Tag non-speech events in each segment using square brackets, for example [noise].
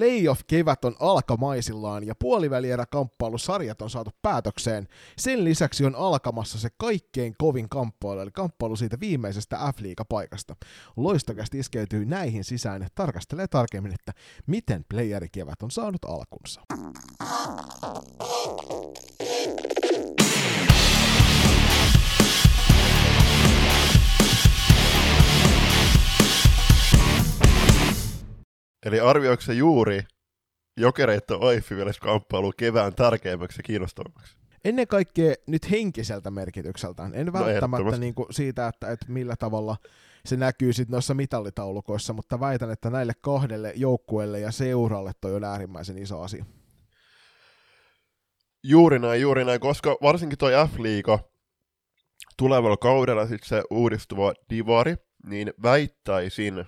Playoff-kevät on alkamaisillaan ja puolivälierä-kamppailusarjat on saatu päätökseen. Sen lisäksi on alkamassa se kaikkein kovin kamppailu, eli kamppailu siitä viimeisestä F-liiga-paikasta. Loistokästi iskeytyy näihin sisään ja tarkastelee tarkemmin, että miten playerikevät on saanut alkunsa. Eli arvioiko se juuri jokereiden kamppailu kevään tärkeimmäksi ja kiinnostavammaksi? Ennen kaikkea nyt henkiseltä merkitykseltään. En no välttämättä niin kuin siitä, että, että millä tavalla se näkyy sitten noissa mitallitaulukoissa, mutta väitän, että näille kahdelle joukkueelle ja seuralle toi on äärimmäisen iso asia. Juuri näin, juuri näin, koska varsinkin toi F-liiga tulevalla kaudella sitten se uudistuva divari, niin väittäisin,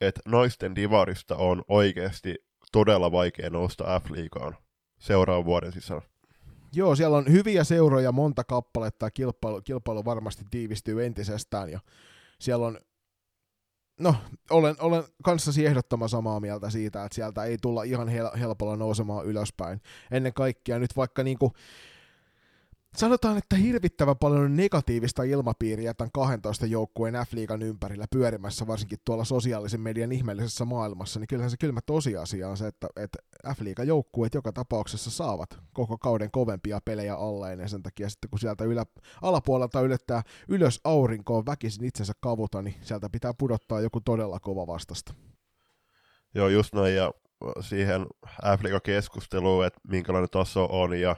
että naisten divarista on oikeasti todella vaikea nousta F-liigaan seuraavan vuoden sisällä. Joo, siellä on hyviä seuroja, monta kappaletta ja kilpailu, kilpailu varmasti tiivistyy entisestään ja siellä on No, olen, olen kanssasi ehdottoman samaa mieltä siitä, että sieltä ei tulla ihan hel- helpolla nousemaan ylöspäin. Ennen kaikkea nyt vaikka niinku, Sanotaan, että hirvittävän paljon on negatiivista ilmapiiriä tämän 12 joukkueen F-liigan ympärillä pyörimässä, varsinkin tuolla sosiaalisen median ihmeellisessä maailmassa, niin kyllähän se kylmä tosiasia on se, että, että F-liigan joukkueet joka tapauksessa saavat koko kauden kovempia pelejä alleen, ja sen takia sitten kun sieltä ylä, alapuolelta ylettää ylös aurinkoon väkisin itsensä kavuta, niin sieltä pitää pudottaa joku todella kova vastasta. Joo, just näin, ja siihen F-liiga-keskusteluun, että minkälainen taso on, ja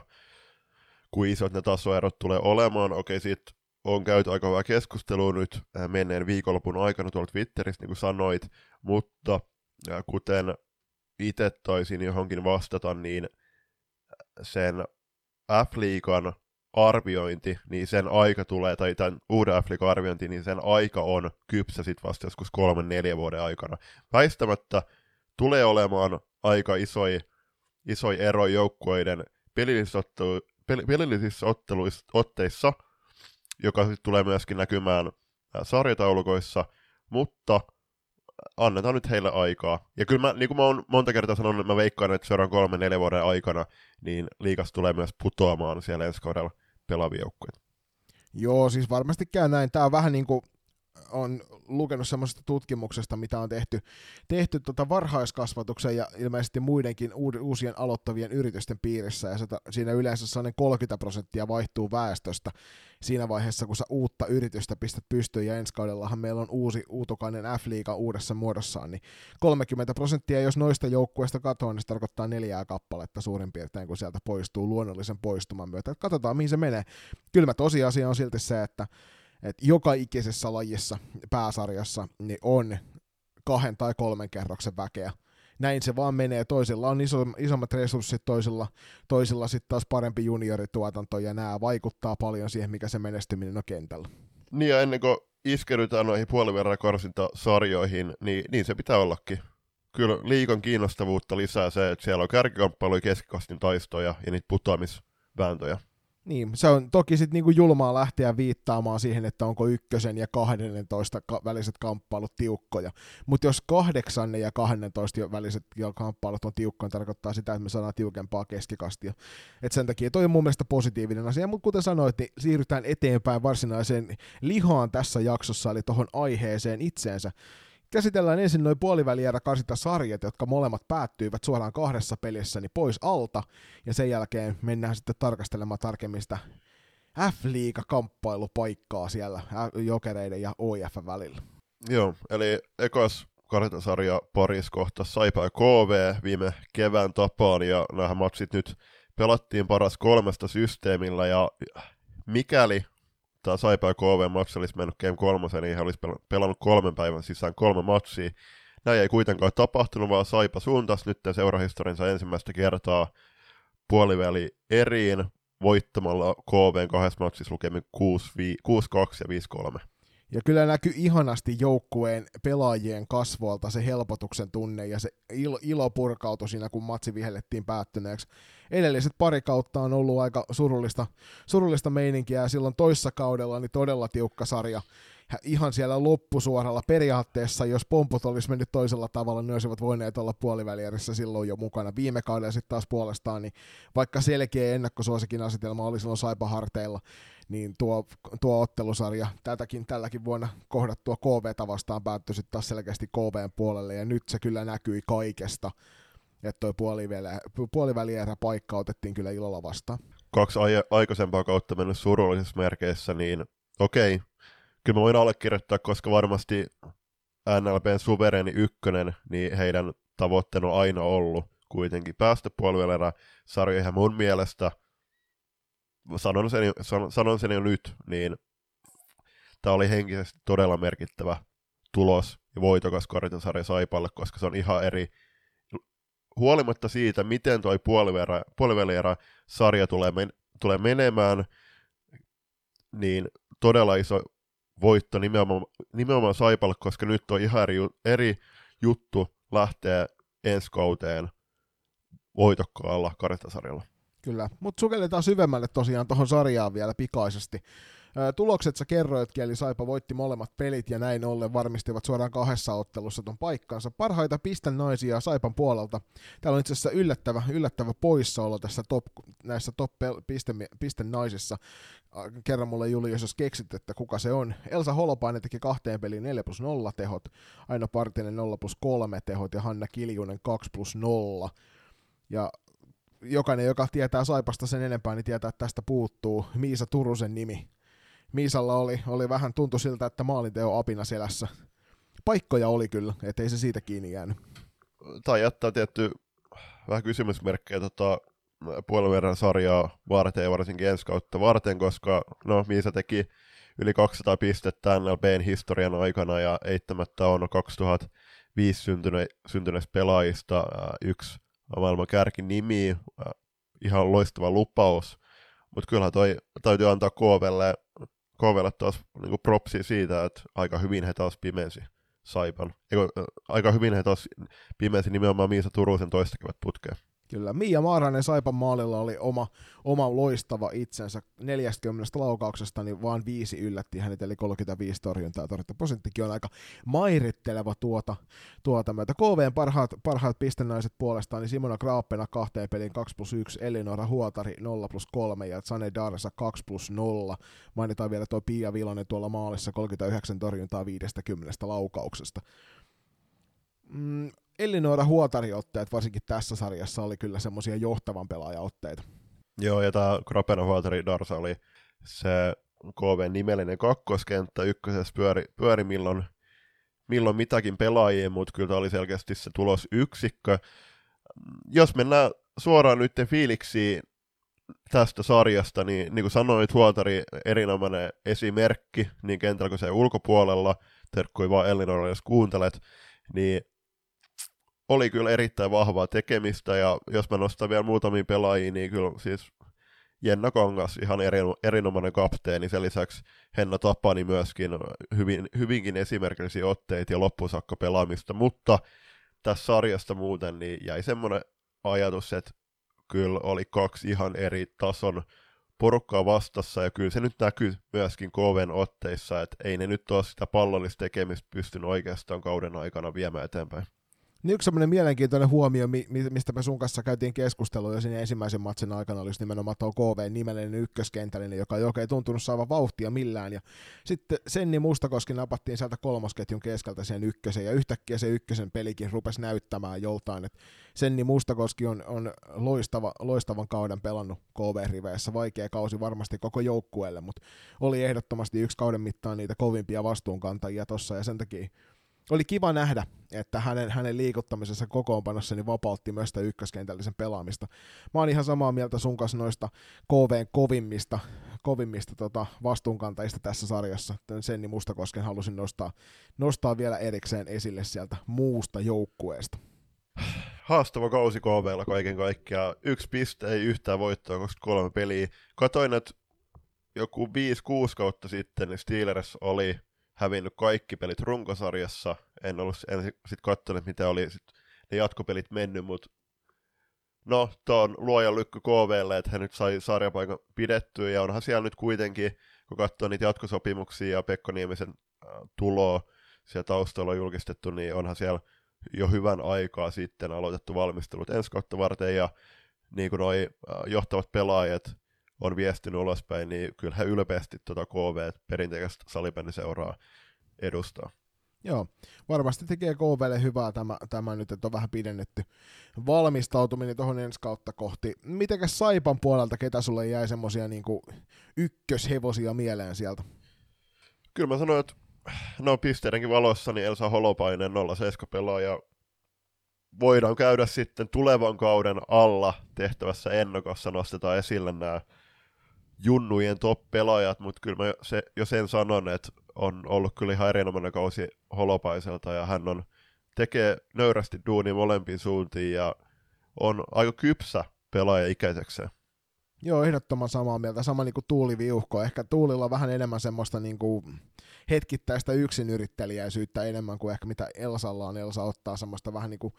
kuin isot ne tasoerot tulee olemaan. Okei, siitä on käyty aika hyvää keskustelua nyt äh, menneen viikonlopun aikana tuolla Twitterissä, niin kuin sanoit, mutta äh, kuten itse taisin johonkin vastata, niin äh, sen F-liigan arviointi, niin sen aika tulee, tai tämän uuden f arviointi, niin sen aika on kypsä sitten vasta joskus kolmen, neljän vuoden aikana. Väistämättä tulee olemaan aika isoja isoi ero joukkueiden pelillisissä otteluissa, otteissa, joka sitten tulee myöskin näkymään sarjataulukoissa, mutta annetaan nyt heille aikaa. Ja kyllä mä, niin kuin mä oon monta kertaa sanonut, mä veikkaan, että seuraavan kolmen, neljän vuoden aikana, niin liikas tulee myös putoamaan siellä ensi kaudella pelaavia joukkueita. Joo, siis varmasti käy näin. Tämä on vähän niin kuin on lukenut semmoisesta tutkimuksesta, mitä on tehty, tehty tota varhaiskasvatuksen ja ilmeisesti muidenkin uusien aloittavien yritysten piirissä, ja sitä, siinä yleensä sellainen 30 prosenttia vaihtuu väestöstä siinä vaiheessa, kun sä uutta yritystä pistät pystyyn, ja ensi kaudellahan meillä on uusi uutokainen F-liiga uudessa muodossaan, niin 30 prosenttia, jos noista joukkueista katoaa, niin se tarkoittaa neljää kappaletta suurin piirtein, kun sieltä poistuu luonnollisen poistuman myötä. Katsotaan, mihin se menee. Kylmä tosiasia on silti se, että että joka ikisessä lajissa pääsarjassa niin on kahden tai kolmen kerroksen väkeä. Näin se vaan menee. Toisilla on iso, isommat resurssit, toisilla, toisilla sitten taas parempi juniorituotanto, ja nämä vaikuttaa paljon siihen, mikä se menestyminen on kentällä. Niin ja ennen kuin iskeydytään noihin puoliverran karsintasarjoihin, niin, niin se pitää ollakin. Kyllä liikan kiinnostavuutta lisää se, että siellä on kärkikamppailuja, keskikastin taistoja ja niitä putoamisvääntöjä. Niin, se on toki sitten niinku julmaa lähteä viittaamaan siihen, että onko ykkösen ja 12 ka- väliset kamppailut tiukkoja. Mutta jos kahdeksannen ja 12 väliset kamppailut on tiukkoja, niin tarkoittaa sitä, että me saadaan tiukempaa keskikastia. Et sen takia toi on mun mielestä positiivinen asia, mutta kuten sanoit, niin siirrytään eteenpäin varsinaiseen lihaan tässä jaksossa, eli tuohon aiheeseen itseensä. Käsitellään ensin noin puolivälierä karsita sarjat, jotka molemmat päättyivät suoraan kahdessa pelissä niin pois alta, ja sen jälkeen mennään sitten tarkastelemaan tarkemmin sitä F-liiga-kamppailupaikkaa siellä jokereiden ja OIF välillä. Joo, eli ekas karsintasarja paris kohta Saipa ja KV viime kevään tapaan, ja nämä matsit nyt pelattiin paras kolmesta systeemillä, ja mikäli tämä Saipa KV-matsi olisi mennyt Game 3, niin he olisi pelannut kolmen päivän sisään kolme matsia. Näin ei kuitenkaan tapahtunut, vaan Saipa suuntasi nyt seurahistorinsa ensimmäistä kertaa puoliväli eriin voittamalla KVn kahdessa matsissa lukemin 6-2 ja 5-3. Ja kyllä näkyy ihanasti joukkueen pelaajien kasvoilta se helpotuksen tunne ja se ilo, ilo purkautui siinä, kun matsi vihellettiin päättyneeksi. Edelliset pari kautta on ollut aika surullista, surullista meininkiä ja silloin toissa kaudella niin todella tiukka sarja. ihan siellä loppusuoralla periaatteessa, jos pomput olisi mennyt toisella tavalla, ne olisivat voineet olla puolivälierissä silloin jo mukana. Viime kaudella sitten taas puolestaan, niin vaikka selkeä ennakkosuosikin asetelma oli silloin Saipa harteilla, niin tuo, tuo ottelusarja tätäkin tälläkin vuonna kohdattua KVta vastaan päättyi sitten taas selkeästi KVn puolelle, ja nyt se kyllä näkyi kaikesta, että tuo puolivälierä paikka otettiin kyllä ilolla vastaan. Kaksi ai- aikaisempaa kautta mennyt surullisissa merkeissä, niin okei, kyllä mä voin allekirjoittaa, koska varmasti NLPn suvereni ykkönen, niin heidän tavoitteena on aina ollut kuitenkin päästä puolivälierä sarjoihin. Mun mielestä – sanon sen, sanon sen jo nyt, niin tämä oli henkisesti todella merkittävä tulos ja voitokas kartasarja Saipalle, koska se on ihan eri, huolimatta siitä, miten tuo puolivälierä sarja tulee, men, tulee menemään, niin todella iso voitto nimenomaan, nimenomaan Saipalle, koska nyt on ihan eri, eri juttu lähteä ensi kauteen voitokkaalla kartasarjalla. Kyllä, mutta sukelletaan syvemmälle tosiaan tuohon sarjaan vielä pikaisesti. Tulokset sä kerroitkin, eli Saipa voitti molemmat pelit ja näin ollen varmistivat suoraan kahdessa ottelussa ton paikkansa. Parhaita naisia Saipan puolelta. Täällä on itse asiassa yllättävä, yllättävä poissaolo tässä top, näissä top piste, piste naisissa. Kerran mulle Julius, jos keksit, että kuka se on. Elsa Holopainen teki kahteen peliin 4 plus 0 tehot, Aino Partinen 0 plus 3 tehot ja Hanna Kiljunen 2 plus 0. Ja jokainen, joka tietää Saipasta sen enempää, niin tietää, että tästä puuttuu Miisa Turusen nimi. Miisalla oli, oli vähän tuntu siltä, että maalinteo apina selässä. Paikkoja oli kyllä, ettei se siitä kiinni jäänyt. Tai jättää tietty vähän kysymysmerkkejä tota, puolen verran sarjaa varten varsinkin ensi kautta varten, koska no, Miisa teki yli 200 pistettä NLBn historian aikana ja eittämättä on 2005 syntyne, syntyneistä pelaajista yksi maailman nimi, äh, ihan loistava lupaus, mutta kyllähän toi täytyy antaa KVlle, KVlle taas niin propsi siitä, että aika hyvin he taas pimensi Saipan. Eiku, aika hyvin he taas pimensi nimenomaan Miisa Turusen toista putkeen. Kyllä, Mia Maaranen Saipan maalilla oli oma, oma loistava itsensä. 40 laukauksesta niin vaan viisi yllätti hänet, eli 35 torjuntaa. Torjuntaprosenttikin on aika mairitteleva tuota, tuota myötä. KVn parhaat, parhaat pistenaiset puolestaan, niin Simona Graappena kahteen peliin 2 plus 1, Elinora Huotari 0 plus 3 ja Sane Darsa 2 plus 0. Mainitaan vielä tuo Pia Vilonen tuolla maalissa 39 torjuntaa 50 laukauksesta. Mm, Elinora Huotari-otteet varsinkin tässä sarjassa oli kyllä semmoisia johtavan pelaajaotteita. Joo, ja tämä Krapena Huotari Darsa oli se KV-nimellinen kakkoskenttä. Ykkösessä pyöri, pyöri milloin, milloin mitäkin pelaajia, mutta kyllä tämä oli selkeästi se tulos yksikkö. Jos mennään suoraan nyt fiiliksiin tästä sarjasta, niin niin kuin sanoit, Huotari erinomainen esimerkki niin kentällä kuin se ulkopuolella, terkkui vaan Elinora, jos kuuntelet, niin oli kyllä erittäin vahvaa tekemistä, ja jos mä nostan vielä muutamia pelaajia, niin kyllä siis Jenna Kangas, ihan eri, erinomainen kapteeni, sen lisäksi Henna Tapani myöskin hyvin, hyvinkin esimerkillisiä otteita ja loppusakka pelaamista, mutta tässä sarjasta muuten niin jäi semmoinen ajatus, että kyllä oli kaksi ihan eri tason porukkaa vastassa, ja kyllä se nyt näkyy myöskin KVn otteissa, että ei ne nyt ole sitä pallollista tekemistä pystynyt oikeastaan kauden aikana viemään eteenpäin. Niin yksi semmoinen mielenkiintoinen huomio, mistä me sun kanssa käytiin keskustelua jo siinä ensimmäisen matsin aikana, oli nimenomaan tuo KV-nimellinen ykköskentällinen, joka ei oikein tuntunut saavan vauhtia millään. Ja sitten Senni Mustakoski napattiin sieltä kolmosketjun keskeltä sen ykkösen, ja yhtäkkiä se ykkösen pelikin rupesi näyttämään joltain, että Senni Mustakoski on, on loistava, loistavan kauden pelannut KV-riveissä, vaikea kausi varmasti koko joukkueelle, mutta oli ehdottomasti yksi kauden mittaan niitä kovimpia vastuunkantajia tuossa, ja sen takia oli kiva nähdä, että hänen, hänen liikuttamisessa kokoonpanossa niin vapautti myös sitä ykköskentällisen pelaamista. Mä oon ihan samaa mieltä sun kanssa noista KVn kovimmista, kovimmista tota, vastuunkantajista tässä sarjassa. Senni Mustakosken halusin nostaa, nostaa vielä erikseen esille sieltä muusta joukkueesta. Haastava kausi KVlla kaiken kaikkiaan. Yksi piste, ei yhtään voittoa, koska kolme peliä. Katoin, että joku 5-6 kautta sitten niin Steelers oli hävinnyt kaikki pelit runkosarjassa. En ollut en sit katsonut, mitä oli sit ne jatkopelit mennyt, mutta no, tuo on luojan lykky KVlle, että he nyt sai sarjapaikan pidettyä, ja onhan siellä nyt kuitenkin, kun katsoo niitä jatkosopimuksia ja Pekko Niemisen tuloa siellä taustalla on julkistettu, niin onhan siellä jo hyvän aikaa sitten aloitettu valmistelut ensi kautta varten, ja niin kuin noi johtavat pelaajat on viestinyt ulospäin, niin kyllä he ylpeästi tuota KV perinteistä salibändiseuraa edustaa. Joo, varmasti tekee KVlle hyvää tämä, tämä nyt, että on vähän pidennetty valmistautuminen tuohon ensi kautta kohti. Mitenkäs Saipan puolelta, ketä sulle jäi semmosia niin ykköshevosia mieleen sieltä? Kyllä mä sanoin, että no pisteidenkin valossa niin Elsa Holopainen 07 pelaaja voidaan käydä sitten tulevan kauden alla tehtävässä ennokossa, nostetaan esille nämä junnujen top-pelaajat, mutta kyllä mä se, jo sen sanon, että on ollut kyllä ihan erinomainen kausi Holopaiselta ja hän on, tekee nöyrästi duuni molempiin suuntiin ja on aika kypsä pelaaja ikäisekseen. Joo, ehdottoman samaa mieltä. Sama niin kuin Tuuli Viuhko. Ehkä Tuulilla vähän enemmän semmoista niin kuin hetkittäistä yksinyrittelijäisyyttä enemmän kuin ehkä mitä Elsalla on. Elsa ottaa semmoista vähän niin kuin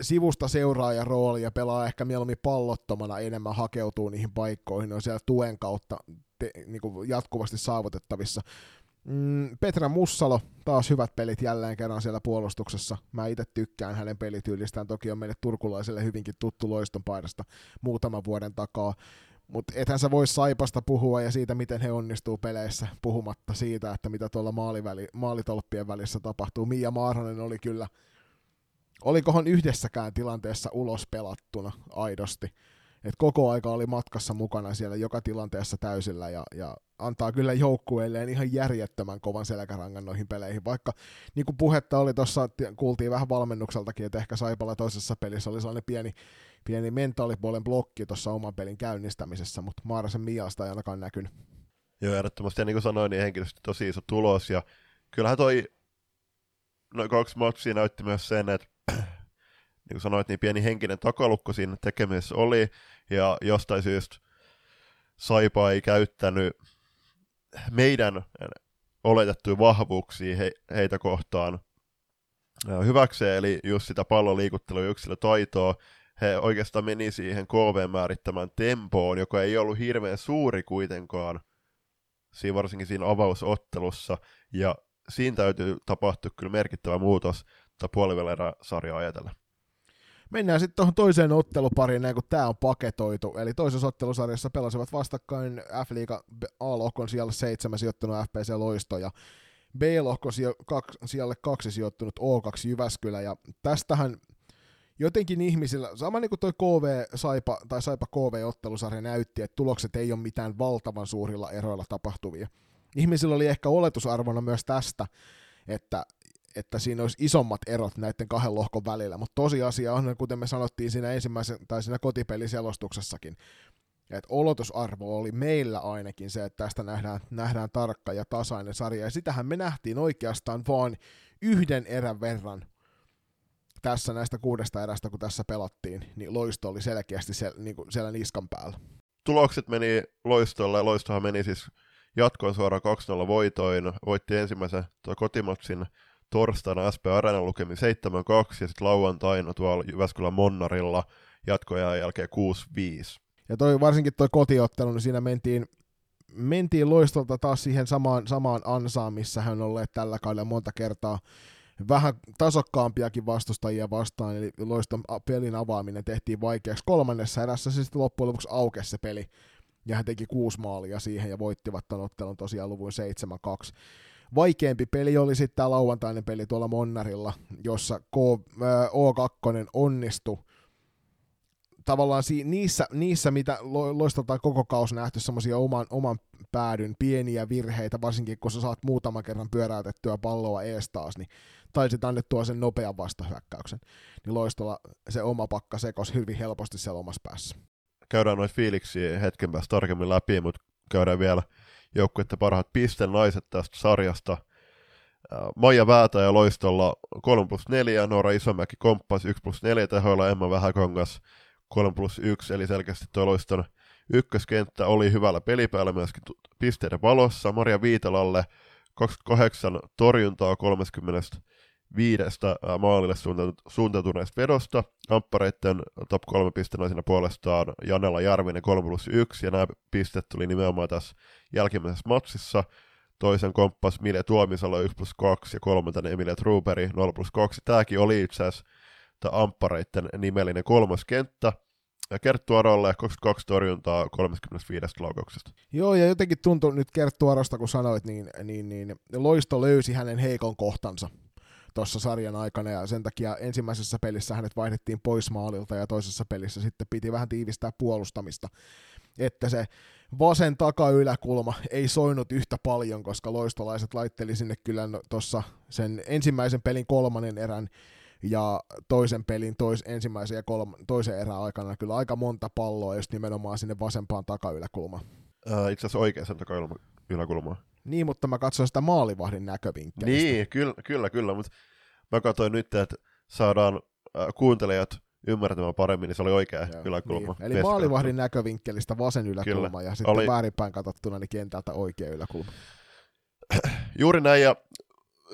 sivusta seuraaja rooli ja pelaa ehkä mieluummin pallottomana enemmän, hakeutuu niihin paikkoihin, on siellä tuen kautta te, niin kuin jatkuvasti saavutettavissa. Mm, Petra Mussalo, taas hyvät pelit jälleen kerran siellä puolustuksessa. Mä itse tykkään hänen pelityylistään, toki on meille turkulaiselle hyvinkin tuttu loiston paidasta muutaman vuoden takaa. Mutta ethän sä voi Saipasta puhua ja siitä, miten he onnistuu peleissä, puhumatta siitä, että mitä tuolla maaliväli, maalitolppien välissä tapahtuu. Mia Maaranen oli kyllä olikohan yhdessäkään tilanteessa ulos pelattuna aidosti. Et koko aika oli matkassa mukana siellä joka tilanteessa täysillä ja, ja antaa kyllä joukkueelleen ihan järjettömän kovan selkärangan noihin peleihin. Vaikka niin kuin puhetta oli tuossa, kuultiin vähän valmennukseltakin, että ehkä Saipalla toisessa pelissä oli sellainen pieni, pieni mentaalipuolen blokki tuossa oman pelin käynnistämisessä, mutta Maarasen Miasta ei ainakaan näkynyt. Joo, ehdottomasti. Ja niin kuin sanoin, niin henkilöstö tosi iso tulos. Ja kyllähän toi noin kaksi matsia näytti myös sen, että niin kuin sanoit, niin pieni henkinen takalukko siinä tekemisessä oli, ja jostain syystä Saipa ei käyttänyt meidän oletettuja vahvuuksia he, heitä kohtaan hyväkseen, eli just sitä pallon liikuttelua yksilötaitoa. He oikeastaan meni siihen KV määrittämään tempoon, joka ei ollut hirveän suuri kuitenkaan, siinä varsinkin siinä avausottelussa, ja siinä täytyy tapahtua kyllä merkittävä muutos tai puolivälierä sarjaa ajatella. Mennään sitten tuohon toiseen ottelupariin, näin kun tämä on paketoitu. Eli toisessa ottelusarjassa pelasivat vastakkain F-liiga A-lohkon siellä seitsemän sijoittunut FPC Loisto ja B-lohkon siellä kaksi sijoittunut O2 Jyväskylä. Ja tästähän jotenkin ihmisillä, sama niin kuin toi KV Saipa, tai Saipa KV-ottelusarja näytti, että tulokset ei ole mitään valtavan suurilla eroilla tapahtuvia. Ihmisillä oli ehkä oletusarvona myös tästä, että että siinä olisi isommat erot näiden kahden lohkon välillä, mutta tosiasia on, kuten me sanottiin siinä ensimmäisen tai siinä kotipeliselostuksessakin, että olotusarvo oli meillä ainakin se, että tästä nähdään, nähdään tarkka ja tasainen sarja, ja sitähän me nähtiin oikeastaan vaan yhden erän verran tässä näistä kuudesta erästä, kun tässä pelattiin, niin loisto oli selkeästi siellä, niin kuin siellä niskan päällä. Tulokset meni loistolle, loistohan meni siis jatkoon suoraan 2-0 voitoin, voitti ensimmäisen kotimatsin torstaina SP Arena lukemi 7-2 ja sitten lauantaina tuolla Jyväskylän Monnarilla jatkoja jälkeen 6-5. Ja toi, varsinkin tuo kotiottelu, niin siinä mentiin, mentiin loistolta taas siihen samaan, samaan ansaan, missä hän on ollut tällä kaudella monta kertaa vähän tasokkaampiakin vastustajia vastaan, eli loiston pelin avaaminen tehtiin vaikeaksi. Kolmannessa erässä se sitten loppujen lopuksi aukesi se peli, ja hän teki kuusi maalia siihen ja voittivat tämän ottelun tosiaan luvun 7-2. Vaikeampi peli oli sitten tämä lauantainen peli tuolla Monnarilla, jossa K, äh, O2 onnistui tavallaan niissä, niissä, mitä loistetaan koko kaus nähty, semmoisia oman, oman päädyn pieniä virheitä, varsinkin kun sä saat muutaman kerran pyöräytettyä palloa ees taas, niin taisit annettua sen nopean vastahyökkäyksen. Niin loistolla se oma pakka sekos hyvin helposti siellä omassa päässä. Käydään noita fiiliksiä hetken päästä tarkemmin läpi, mutta käydään vielä joukkuette parhaat naiset tästä sarjasta. Maija Väätä ja Loistolla 3 plus 4, Noora Isomäki komppas 1 plus 4 tehoilla, Emma Vähäkongas 3 plus 1, eli selkeästi tuo Loiston ykköskenttä oli hyvällä pelipäällä myöskin pisteiden valossa. Maria Viitalalle 28 torjuntaa 30 viidestä maalille suuntautuneesta vedosta. Amppareiden top 3 naisina puolestaan Janella Järvinen 3 plus 1, ja nämä pistet tuli nimenomaan tässä jälkimmäisessä matsissa. toisen komppas Mille Tuomisalo 1 plus 2 ja kolmantena Emilia Truberi 0 plus 2. Tämäkin oli itse asiassa amppareiden nimellinen kolmas kenttä. Ja Kerttu Arolle 22 torjuntaa 35 laukauksesta. Joo, ja jotenkin tuntui nyt Kerttu Arosta, kun sanoit, niin, niin, niin Loisto löysi hänen heikon kohtansa tuossa sarjan aikana, ja sen takia ensimmäisessä pelissä hänet vaihdettiin pois maalilta, ja toisessa pelissä sitten piti vähän tiivistää puolustamista, että se vasen takayläkulma ei soinut yhtä paljon, koska loistolaiset laitteli sinne kyllä no, tuossa sen ensimmäisen pelin kolmannen erän ja toisen pelin tois, ensimmäisen ja kolma, toisen erän aikana kyllä aika monta palloa just nimenomaan sinne vasempaan takayläkulmaan. Uh, itse asiassa oikeaan takayläkulmaan. Niin, mutta mä katsoin sitä maalivahdin näkövinkkelistä. Niin, kyllä, kyllä, kyllä mutta mä katsoin nyt, että saadaan äh, kuuntelijat ymmärtämään paremmin, niin se oli oikea Joo, yläkulma. Niin. Eli maalivahdin näkövinkkelistä vasen yläkulma Kyllä. ja sitten oli... väärinpäin katsottuna niin kentältä oikea yläkulma. [clears throat] Juuri näin, ja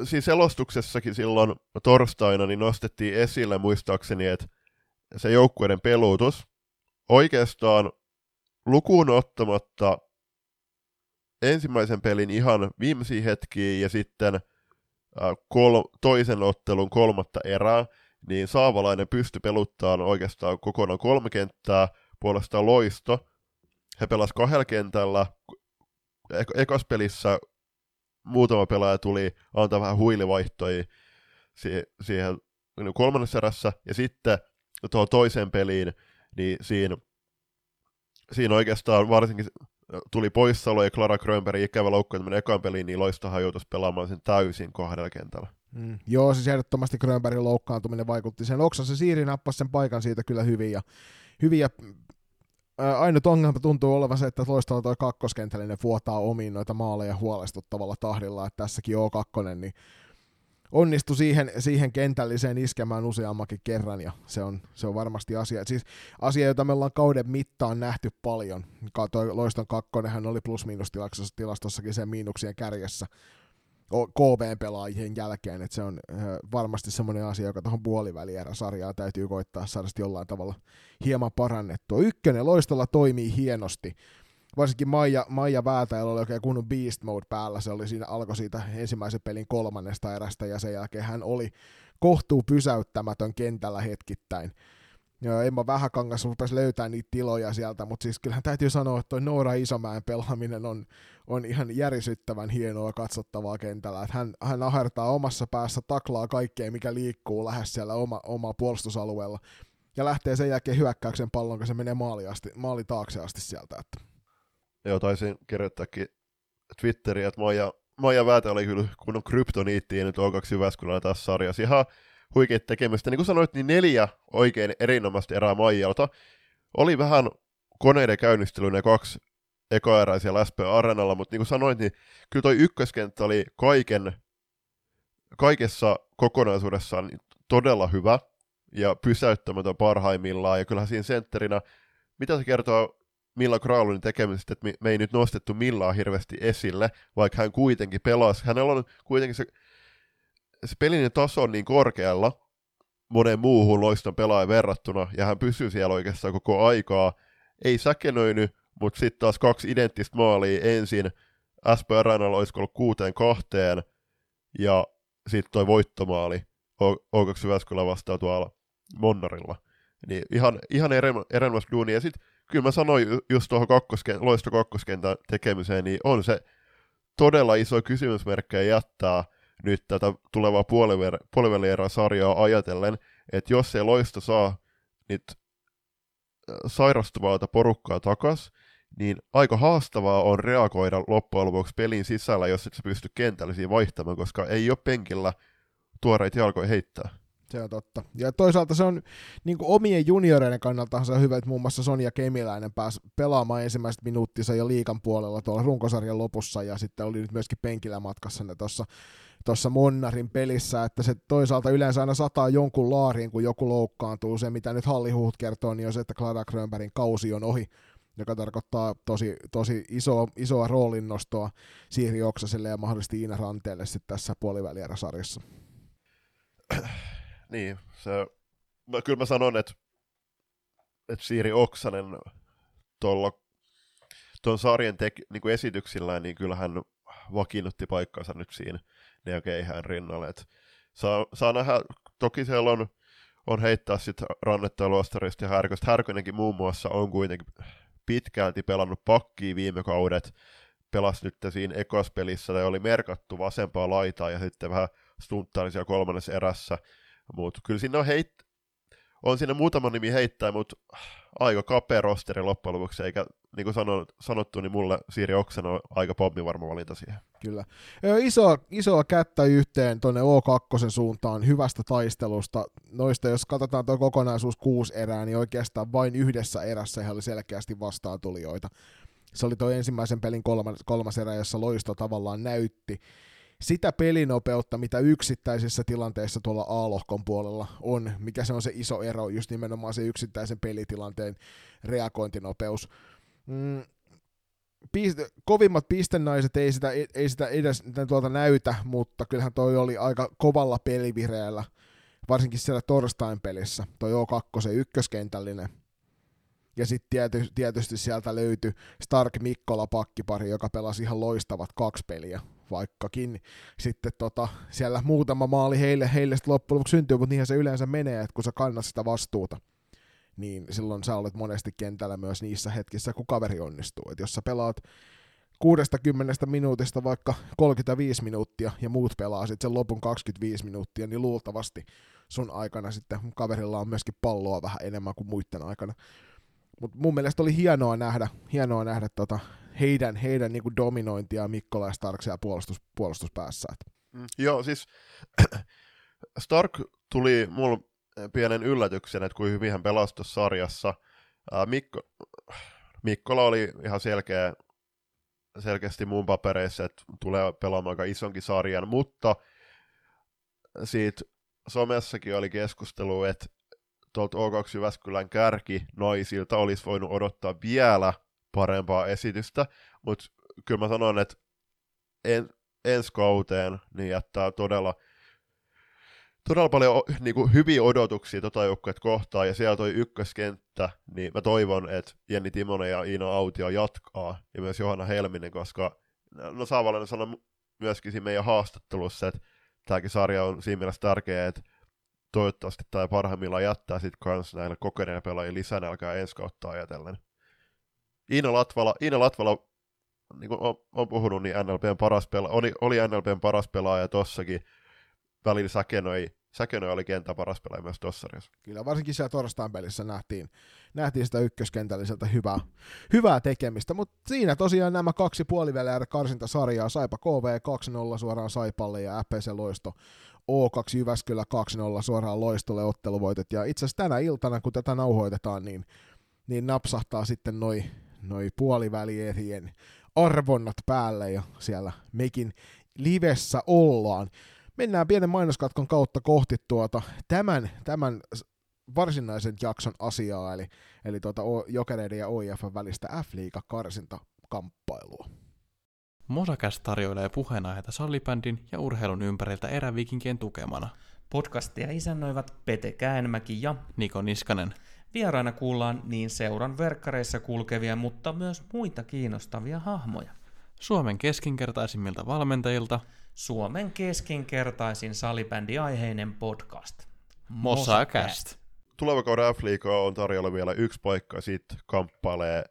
siis selostuksessakin silloin torstaina niin nostettiin esille muistaakseni, että se joukkueiden peluutus oikeastaan lukuun ottamatta ensimmäisen pelin ihan viimeisiä hetkiä ja sitten äh, kol- toisen ottelun kolmatta erää, niin Saavalainen pystyi peluttaan oikeastaan kokonaan kolme kenttää, puolestaan Loisto. He pelasivat kahdella kentällä. Ek- ekas pelissä muutama pelaaja tuli antaa vähän huilivaihtoja si- siihen niin kolmannessa erässä, ja sitten tuohon toiseen peliin, niin siinä, siinä oikeastaan varsinkin tuli poissaolo ja Clara Grönberg ikävä loukkaantuminen ekan peliin, niin Loistahan joutui pelaamaan sen täysin kahdella kentällä. Mm. Joo, siis ehdottomasti Grönbergin loukkaantuminen vaikutti sen. Oksa se Siiri nappasi sen paikan siitä kyllä hyvin ja, hyvin ja ainut ongelma tuntuu olevan se, että loistava toi kakkoskentällinen vuotaa omiin noita maaleja huolestuttavalla tahdilla, että tässäkin O2, niin onnistui siihen, siihen kentälliseen iskemään useammakin kerran, ja se on, se on varmasti asia. Siis asia, jota me ollaan kauden mittaan nähty paljon. Toi Loiston kakkonenhan oli plus-miinus tilastossakin sen miinuksien kärjessä KV-pelaajien jälkeen, että se on varmasti semmoinen asia, joka tuohon puolivälierä-sarjaa täytyy koittaa saada jollain tavalla hieman parannettua. Ykkönen loistolla toimii hienosti, varsinkin Maija, Maija Väätäjällä oli oikein kunnon beast mode päällä, se oli siinä, alkoi siitä ensimmäisen pelin kolmannesta erästä ja sen jälkeen hän oli kohtuu pysäyttämätön kentällä hetkittäin. Ja Emma Vähäkangas rupesi löytää niitä tiloja sieltä, mutta siis kyllähän täytyy sanoa, että toi Noora Isomäen pelaaminen on, on ihan järisyttävän hienoa katsottavaa kentällä. Että hän, hän ahertaa omassa päässä, taklaa kaikkea, mikä liikkuu lähes siellä oma, oma puolustusalueella. Ja lähtee sen jälkeen hyökkäyksen pallon, kun se menee maali, asti, maali taakse asti sieltä. Että. Joo, taisin kirjoittaakin Twitteriin, että Maija, Maija Väätä oli kyllä kunnon kryptoniitti ja nyt O2 Jyväskylällä tässä sarjassa. Ihan huikeet tekemistä. Niin kuin sanoit, niin neljä oikein erinomaista erää Maijalta. Oli vähän koneiden käynnistely ne kaksi ekoerää siellä SP Arenalla, mutta niin kuin sanoit, niin kyllä toi ykköskenttä oli kaiken, kaikessa kokonaisuudessaan todella hyvä ja pysäyttämätön parhaimmillaan, ja kyllähän siinä sentterinä, mitä se kertoo Milla Kraulonin tekemisestä, että me ei nyt nostettu Millaa hirveästi esille, vaikka hän kuitenkin pelasi. Hänellä on kuitenkin se se pelinen taso on niin korkealla monen muuhun loiston pelaajan verrattuna, ja hän pysyy siellä oikeastaan koko aikaa. Ei säkenöinyt, mutta sitten taas kaksi identtistä maalia ensin. SP Arenalla olisiko ollut kuuteen kahteen, ja sitten toi voittomaali O2 Jyväskylä vastaan tuolla Monnarilla. Niin ihan, ihan erinomaista duunia. Ja sitten kyllä mä sanoin just tuohon kakkoskentän, loisto kakkoskentän tekemiseen, niin on se todella iso kysymysmerkkejä jättää – nyt tätä tulevaa puoliväli sarjaa ajatellen, että jos se loisto saa nyt äh, sairastuvaa porukkaa takas, niin aika haastavaa on reagoida loppujen lopuksi pelin sisällä, jos et sä pysty kentällisiin vaihtamaan, koska ei ole penkillä tuoreita jalkoja heittää. Se on totta. Ja toisaalta se on niin omien junioreiden kannalta se on hyvä, että muun muassa Sonja Kemiläinen pääsi pelaamaan ensimmäiset minuuttinsa jo liikan puolella tuolla runkosarjan lopussa, ja sitten oli nyt myöskin penkillä matkassa ne tuossa tuossa Monnarin pelissä, että se toisaalta yleensä aina sataa jonkun laariin, kun joku loukkaantuu. Se, mitä nyt Hallihuut kertoo, niin on se, että Clara Grönbergin kausi on ohi, joka tarkoittaa tosi, tosi isoa, isoa roolinnostoa Siiri Oksaselle ja mahdollisesti Iina Ranteelle sitten tässä puolivälierä-sarjassa. Niin, se, mä, kyllä mä sanon, että, että Siiri Oksanen tuolla tuon sarjan tek, niin kuin esityksillään, niin kyllähän vakiinnutti paikkansa nyt siinä Neo Keihään rinnalle. Et saa, saa nähdä, toki siellä on, on heittää sitten rannetta luostarista ja härköstä. Härkönenkin muun muassa on kuitenkin pitkälti pelannut pakkiin viime kaudet, pelasi nyt siinä ekospelissä, tai oli merkattu vasempaa laitaa ja sitten vähän stunttaili siellä kolmannessa erässä, mutta kyllä siinä on heit, on siinä muutama nimi heittää, mutta aika kapea rosteri loppujen lopuksi, eikä niin kuin sanottu, niin mulle Siiri Oksen on aika varma valinta siihen. Kyllä. Isoa, isoa kättä yhteen tuonne O2 suuntaan hyvästä taistelusta. Noista, jos katsotaan tuo kokonaisuus kuusi erää, niin oikeastaan vain yhdessä erässä he oli selkeästi vastaantulijoita. Se oli tuo ensimmäisen pelin kolmas, kolmas erä, jossa Loisto tavallaan näytti sitä pelinopeutta, mitä yksittäisissä tilanteissa tuolla A-lohkon puolella on, mikä se on se iso ero, just nimenomaan se yksittäisen pelitilanteen reagointinopeus. Mm, piste, kovimmat pistennaiset ei sitä, ei sitä edes tuolta näytä, mutta kyllähän toi oli aika kovalla pelivireellä, varsinkin siellä torstain pelissä, toi O2 ykköskentällinen. Ja sitten tiety, tietysti sieltä löytyi Stark Mikkola pakkipari, joka pelasi ihan loistavat kaksi peliä, vaikkakin sitten tota, siellä muutama maali heille, heille sitten loppujen lopuksi syntyy, mutta niinhän se yleensä menee, että kun sä kannat sitä vastuuta, niin silloin sä olet monesti kentällä myös niissä hetkissä, kun kaveri onnistuu. Et jos sä pelaat 60 minuutista vaikka 35 minuuttia ja muut pelaa sitten sen lopun 25 minuuttia, niin luultavasti sun aikana sitten kaverilla on myöskin palloa vähän enemmän kuin muiden aikana. Mutta mun mielestä oli hienoa nähdä, hienoa nähdä tota heidän, heidän niinku dominointia Mikkola ja Stark siellä puolustus, puolustuspäässä. Mm, joo, siis [clears throat] Stark tuli mulla pienen yllätyksen, että kuin hyvin hän pelasi sarjassa. Mikko, Mikkola oli ihan selkeä, selkeästi mun papereissa, että tulee pelaamaan aika isonkin sarjan, mutta siitä somessakin oli keskustelu, että tuolta O2 Jyväskylän kärki noisilta olisi voinut odottaa vielä parempaa esitystä, mutta kyllä mä sanon, että en, ensi kauteen niin jättää todella, todella paljon niin kuin, hyviä odotuksia tota joukkuet kohtaan, ja siellä toi ykköskenttä, niin mä toivon, että Jenni Timonen ja Iina Autio jatkaa, ja myös Johanna Helminen, koska no Saavalainen sanoi myöskin siinä meidän haastattelussa, että tämäkin sarja on siinä mielessä tärkeä, että toivottavasti tai parhaimmillaan jättää sitten kans näille kokeneille pelaajille lisänälkää ensi kautta ajatellen. Iina Latvala, Iina Latvala niin kuin on puhunut, niin NLPn paras pelaaja, oli, oli NLPn paras pelaaja tossakin, välillä säkenoi, säkenoi oli kentän paras pelaaja myös tossa Kyllä, varsinkin siellä torstain pelissä nähtiin, nähtiin sitä ykköskentälliseltä hyvää, hyvää tekemistä, mutta siinä tosiaan nämä kaksi puolivälejä karsintasarjaa, Saipa KV 2-0 suoraan Saipalle ja FPC Loisto O2 Jyväskylä 2-0 suoraan Loistolle otteluvoitot, ja itse asiassa tänä iltana, kun tätä nauhoitetaan, niin, niin napsahtaa sitten noin noi puolivälierien arvonnat päälle ja siellä mekin livessä ollaan. Mennään pienen mainoskatkon kautta kohti tuota tämän, tämän varsinaisen jakson asiaa, eli, eli tuota Jokereiden ja OIF välistä F-liiga kamppailua. Mosakäs tarjoilee puheenaiheita sallibändin ja urheilun ympäriltä erävikinkien tukemana. Podcastia isännöivät Pete Käänmäki ja Niko Niskanen. Vieraina kuullaan niin seuran verkkareissa kulkevia, mutta myös muita kiinnostavia hahmoja. Suomen keskinkertaisimmilta valmentajilta. Suomen keskinkertaisin salibändiaiheinen podcast. Mosakast. Tuleva kauden f on tarjolla vielä yksi paikka sitten kamppailee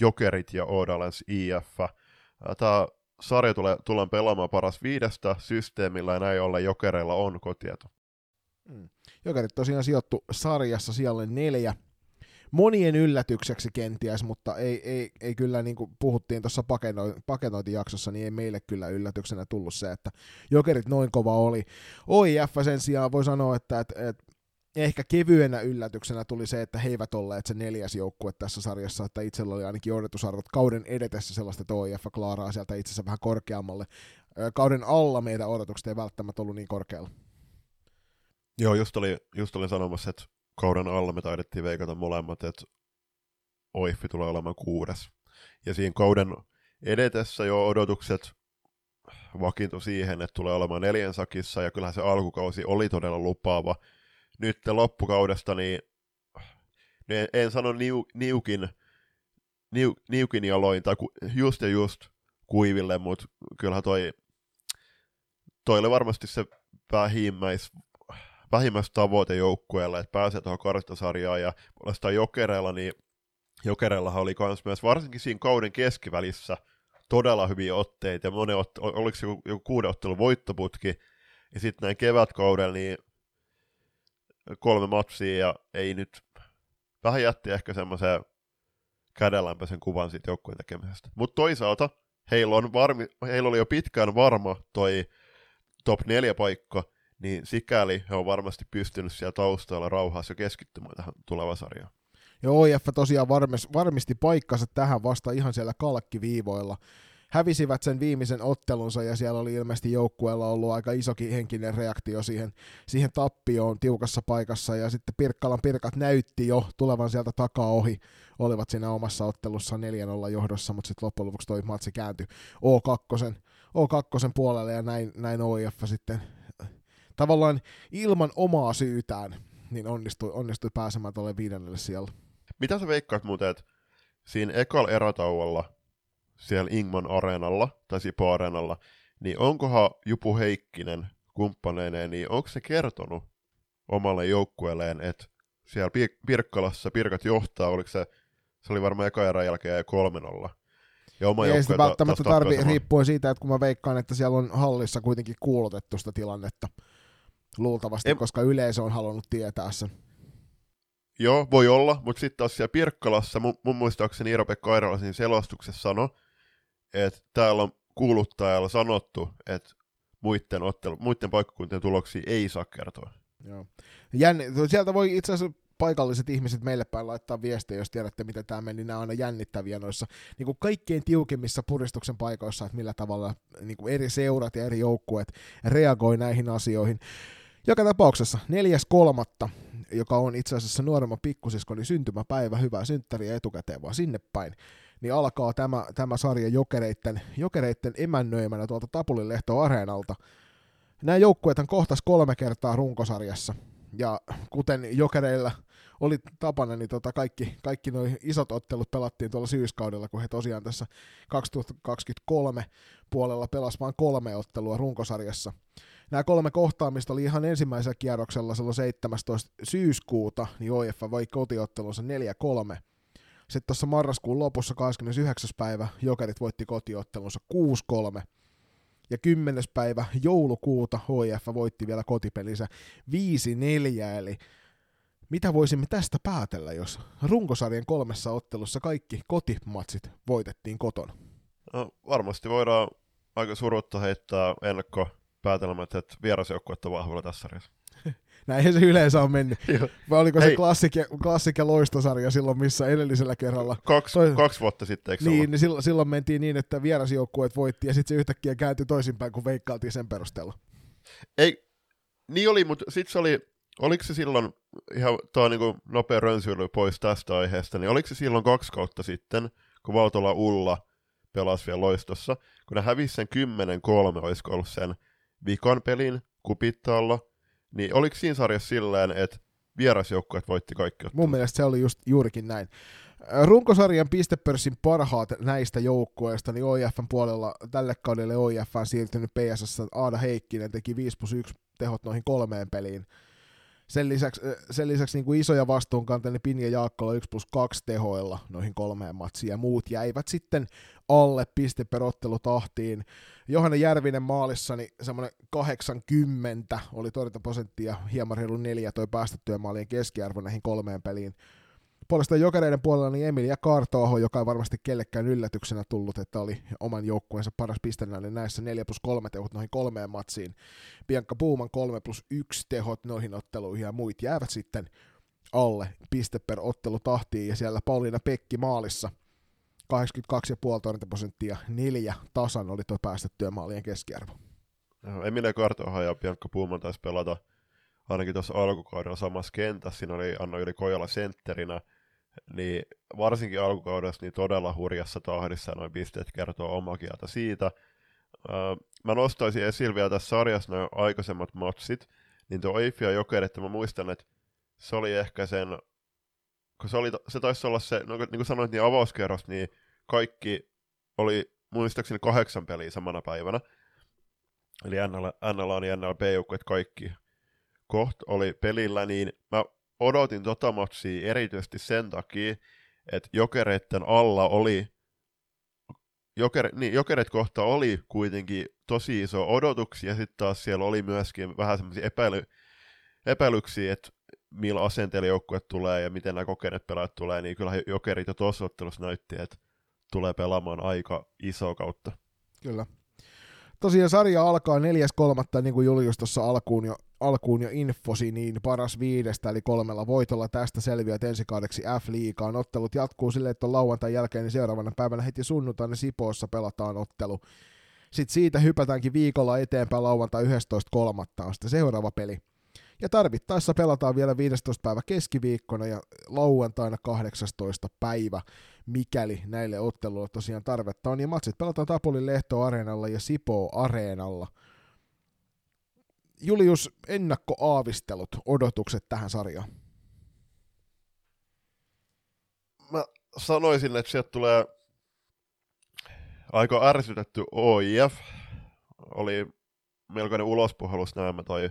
Jokerit ja Odalens IF. Tämä sarja tulee, tullaan pelaamaan paras viidestä systeemillä ja näin ollen Jokereilla on kotieto. Mm. Jokerit tosiaan sijoittu sarjassa siellä neljä. Monien yllätykseksi kenties, mutta ei, ei, ei kyllä niin kuin puhuttiin tuossa paketointijaksossa, niin ei meille kyllä yllätyksenä tullut se, että Jokerit noin kova oli. OIF sen sijaan voi sanoa, että, että, että ehkä kevyenä yllätyksenä tuli se, että he eivät olleet se neljäs joukkue tässä sarjassa, että itsellä oli ainakin odotusarvot kauden edetessä sellaista, että OIF klaaraa sieltä itsensä vähän korkeammalle. Kauden alla meidän odotukset ei välttämättä ollut niin korkealla. Joo, just, oli, just olin sanomassa, että kauden alla me taidettiin veikata molemmat, että OIF tulee olemaan kuudes. Ja siinä kauden edetessä jo odotukset vakiintu siihen, että tulee olemaan neljän sakissa, ja kyllähän se alkukausi oli todella lupaava. Nyt loppukaudesta, niin, niin en sano niu, niukin, niu, niukin jaloin, tai just ja just kuiville, mutta kyllähän toi, toi oli varmasti se vähimmäis, vähimmäistavoite joukkueella, että pääsee tuohon karttasarjaan, ja puolestaan Jokereella, niin Jokerellahan oli kans myös varsinkin siinä kauden keskivälissä todella hyviä otteita, ja monen ot, oliko se joku, joku kuuden ottelun voittoputki, ja sitten näin kevätkaudella, niin kolme matsia, ja ei nyt, vähän jätti ehkä semmoisen kädenlämpöisen kuvan siitä joukkueen tekemisestä. Mutta toisaalta heillä, on varmi, heillä oli jo pitkään varma toi top 4 paikka, niin sikäli he on varmasti pystynyt siellä taustalla rauhassa keskittymään tähän tulevaan sarjaan. Ja OIF tosiaan varmis, varmisti paikkansa tähän vasta ihan siellä kalkkiviivoilla. Hävisivät sen viimeisen ottelunsa ja siellä oli ilmeisesti joukkueella ollut aika isokin henkinen reaktio siihen, siihen tappioon tiukassa paikassa ja sitten Pirkkalan Pirkat näytti jo tulevan sieltä takaa ohi. Olivat siinä omassa ottelussa 4-0 johdossa, mutta sitten loppujen lopuksi toi matsi kääntyi O2, O2 puolelle ja näin, näin OIF sitten tavallaan ilman omaa syytään niin onnistui, onnistui pääsemään tuolle viidennelle siellä. Mitä sä veikkaat muuten, että siinä ekal erätauolla siellä Ingman areenalla, tai Sipo areenalla, niin onkohan Jupu Heikkinen kumppaneineen, niin onko se kertonut omalle joukkueelleen, että siellä Pirkkalassa Pirkat johtaa, oliko se, se oli varmaan eka erän jälkeen 3-0. Ja oma ei sitä välttämättä tarvi, riippuen siitä, että kun mä veikkaan, että siellä on hallissa kuitenkin kuulutettu sitä tilannetta luultavasti, en... koska yleisö on halunnut tietää sen. Joo, voi olla, mutta sitten taas siellä Pirkkalassa, mun, mun muistaakseni Iiro-Pekka Airala siinä selostuksessa sanoi, että täällä on kuuluttajalla sanottu, että muiden, ottelu, muiden paikkakuntien tuloksia ei saa kertoa. Joo. Jänni, sieltä voi itse asiassa paikalliset ihmiset meille päin laittaa viestiä, jos tiedätte, miten tämä meni. Nämä on aina jännittäviä noissa niin kuin kaikkein tiukimmissa puristuksen paikoissa, että millä tavalla niin kuin eri seurat ja eri joukkueet reagoi näihin asioihin. Joka tapauksessa neljäs kolmatta, joka on itse asiassa nuoremman pikkusiskoni syntymäpäivä, hyvää synttäriä etukäteen vaan sinne päin, niin alkaa tämä, tämä sarja jokereitten, jokereitten emännöimänä tuolta Tapulin Lehto-areenalta. Nämä joukkueet kohtas kolme kertaa runkosarjassa, ja kuten jokereilla oli tapana, niin tota kaikki, kaikki nuo isot ottelut pelattiin tuolla syyskaudella, kun he tosiaan tässä 2023 puolella pelasivat vain kolme ottelua runkosarjassa nämä kolme kohtaamista oli ihan ensimmäisellä kierroksella silloin 17. syyskuuta, niin OIF voi kotiottelunsa 4-3. Sitten tuossa marraskuun lopussa 29. päivä Jokerit voitti kotiottelunsa 6-3. Ja 10. päivä joulukuuta OIF voitti vielä kotipelinsä 5-4, eli mitä voisimme tästä päätellä, jos runkosarjan kolmessa ottelussa kaikki kotimatsit voitettiin kotona? No, varmasti voidaan aika surutta heittää ennakko päätelmät, että vierasjoukkuet on vahvalla tässä sarjassa. [laughs] Näinhän se yleensä on mennyt. [laughs] Vai oliko Hei. se klassik ja, klassik ja loistosarja silloin, missä edellisellä kerralla? Kaksi, toi... kaksi vuotta sitten, eikö Niin, niin silloin, silloin mentiin niin, että vierasjoukkueet voitti ja sitten se yhtäkkiä kääntyi toisinpäin, kun veikkailtiin sen perusteella. Ei, niin oli, mutta sitten se oli, oliko se silloin, ihan tuo niin nopea rönsyily pois tästä aiheesta, niin oliko se silloin kaksi kautta sitten, kun Valtola Ulla pelasi vielä loistossa, kun ne hävisi sen 10-3, olisiko ollut sen vikan pelin kupittaalla, niin oliko siinä sarjassa silleen, että vierasjoukkueet voitti kaikki ottelut? Mun mielestä se oli just juurikin näin. Runkosarjan pistepörssin parhaat näistä joukkueista, niin OIFn puolella tälle kaudelle OIF on siirtynyt PSS Aada Heikkinen, teki 5 plus 1 tehot noihin kolmeen peliin. Sen lisäksi, sen lisäksi niin kuin isoja vastuunkantajia niin Pini ja Jaakkola 1 plus 2 tehoilla noihin kolmeen matsiin, ja muut jäivät sitten alle piste per tahtiin. Johanna Järvinen maalissa, niin semmoinen 80 oli torjuntaprosenttia, hieman reilu neljä toi päästettyä maalien keskiarvo näihin kolmeen peliin. Puolestaan jokereiden puolella niin Emilia Kartoaho, joka ei varmasti kellekään yllätyksenä tullut, että oli oman joukkueensa paras pistenäinen näissä 4 plus 3 tehot noihin kolmeen matsiin. Bianca Puuman 3 plus 1 tehot noihin otteluihin ja muut jäävät sitten alle piste per ottelu tahtiin ja siellä Pauliina Pekki maalissa 82,5 torjuntaprosenttia, neljä tasan oli tuo päästettyä maalien keskiarvo. Emilia Kartoaho ja Bianca Puuman taisi pelata ainakin tuossa alkukaudella samassa kentässä, siinä oli Anna Yli Kojala sentterinä, niin varsinkin alkukaudessa niin todella hurjassa tahdissa noin pisteet kertoo omaa kieltä siitä. mä nostaisin esille vielä tässä sarjassa noin aikaisemmat matsit, niin tuo Eifi ja Joker, että mä muistan, että se oli ehkä sen, kun se, oli, se taisi olla se, no, niin kuin sanoit, niin avauskerros, niin kaikki oli muistaakseni kahdeksan peliä samana päivänä. Eli NL, NLA ja NLB-joukkueet kaikki koht oli pelillä, niin mä odotin tota matsia erityisesti sen takia, että jokereiden alla oli, joker, niin, jokerit kohta oli kuitenkin tosi iso odotuksia, ja sitten taas siellä oli myöskin vähän semmoisia epäily, epäilyksiä, että millä asenteella joukkue tulee ja miten nämä kokeneet pelaajat tulee, niin kyllä jokerit jo tuossa ottelussa näytti, että tulee pelaamaan aika iso kautta. Kyllä. Tosiaan sarja alkaa 4.3. niin kuin Julius tuossa alkuun jo, alkuun jo infosi, niin paras viidestä, eli kolmella voitolla tästä selviät ensi kaudeksi F-liigaan. Ottelut jatkuu silleen, että on lauantain jälkeen, niin seuraavana päivänä heti sunnuntaina Sipoossa pelataan ottelu. Sitten siitä hypätäänkin viikolla eteenpäin lauantai 11.3. on sitten seuraava peli. Ja tarvittaessa pelataan vielä 15. päivä keskiviikkona ja lauantaina 18. päivä, mikäli näille otteluille tosiaan tarvetta on. Ja matsit pelataan Tapolin Lehto-areenalla ja Sipoo-areenalla. Julius, ennakkoaavistelut, odotukset tähän sarjaan? Mä sanoisin, että sieltä tulee aika ärsytetty OIF. Oli melkoinen ulospuhelus näemme toi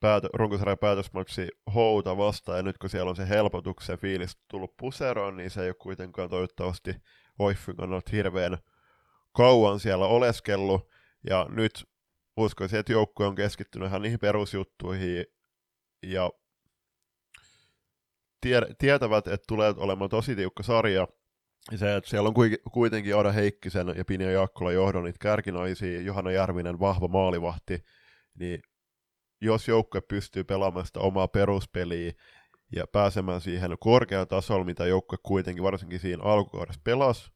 päätö, runkosarjan päätösmatsi Houta vastaan, ja nyt kun siellä on se helpotuksen fiilis tullut puseroon, niin se ei ole kuitenkaan toivottavasti Oiffin kannalta hirveän kauan siellä oleskellut, ja nyt uskoisin, että joukkue on keskittynyt ihan niihin perusjuttuihin, ja tie- tietävät, että tulee olemaan tosi tiukka sarja, se, että siellä on kuitenkin Ada Heikkisen ja Pinja Jaakkola johdon niitä kärkinaisia, Johanna Järvinen vahva maalivahti, niin jos joukkue pystyy pelaamaan sitä omaa peruspeliä ja pääsemään siihen korkean tasolla, mitä joukkue kuitenkin varsinkin siinä alkukaudessa pelasi,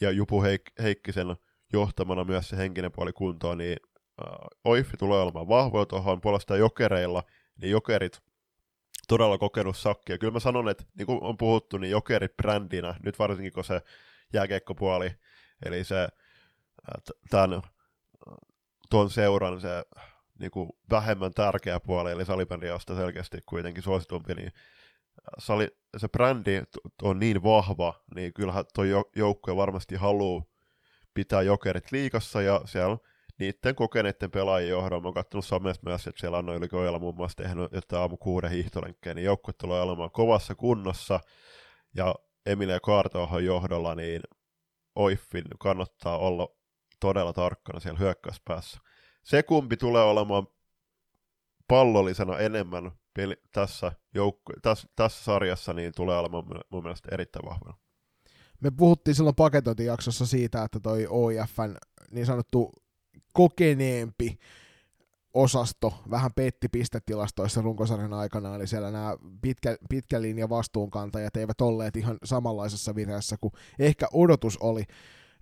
ja Jupu Heik- Heikkisen johtamana myös se henkinen puoli kuntoon, niin Oiffi tulee olemaan vahvoja tuohon puolestaan jokereilla, niin jokerit todella kokenut sakkia. Kyllä mä sanon, että niin kuin on puhuttu, niin jokerit brändinä, nyt varsinkin kun se jääkeikkopuoli, eli se tämän, tuon seuran se niin kuin vähemmän tärkeä puoli, eli salibändi on selkeästi kuitenkin suositumpi, niin sali, se brändi on niin vahva, niin kyllähän tuo joukkue varmasti haluaa pitää jokerit liikassa, ja siellä niiden kokeneiden pelaajien johdolla, mä oon katsonut somesta myös, että siellä Yli Ojala muun muassa tehnyt jotain aamu kuuden hiihtolenkkejä, niin joukkue tulee olemaan kovassa kunnossa, ja Emilia Kaartoahon johdolla, niin Oiffin kannattaa olla todella tarkkana siellä hyökkäyspäässä. Se kumpi tulee olemaan pallollisena enemmän peli, tässä, joukku, tässä, tässä sarjassa, niin tulee olemaan mun mielestä erittäin vahvana. Me puhuttiin silloin paketointijaksossa siitä, että toi OIFn niin sanottu kokeneempi osasto vähän petti pistetilastoissa runkosarjan aikana, eli siellä nämä pitkä, pitkä linja vastuunkantajat eivät olleet ihan samanlaisessa vireessä kuin ehkä odotus oli.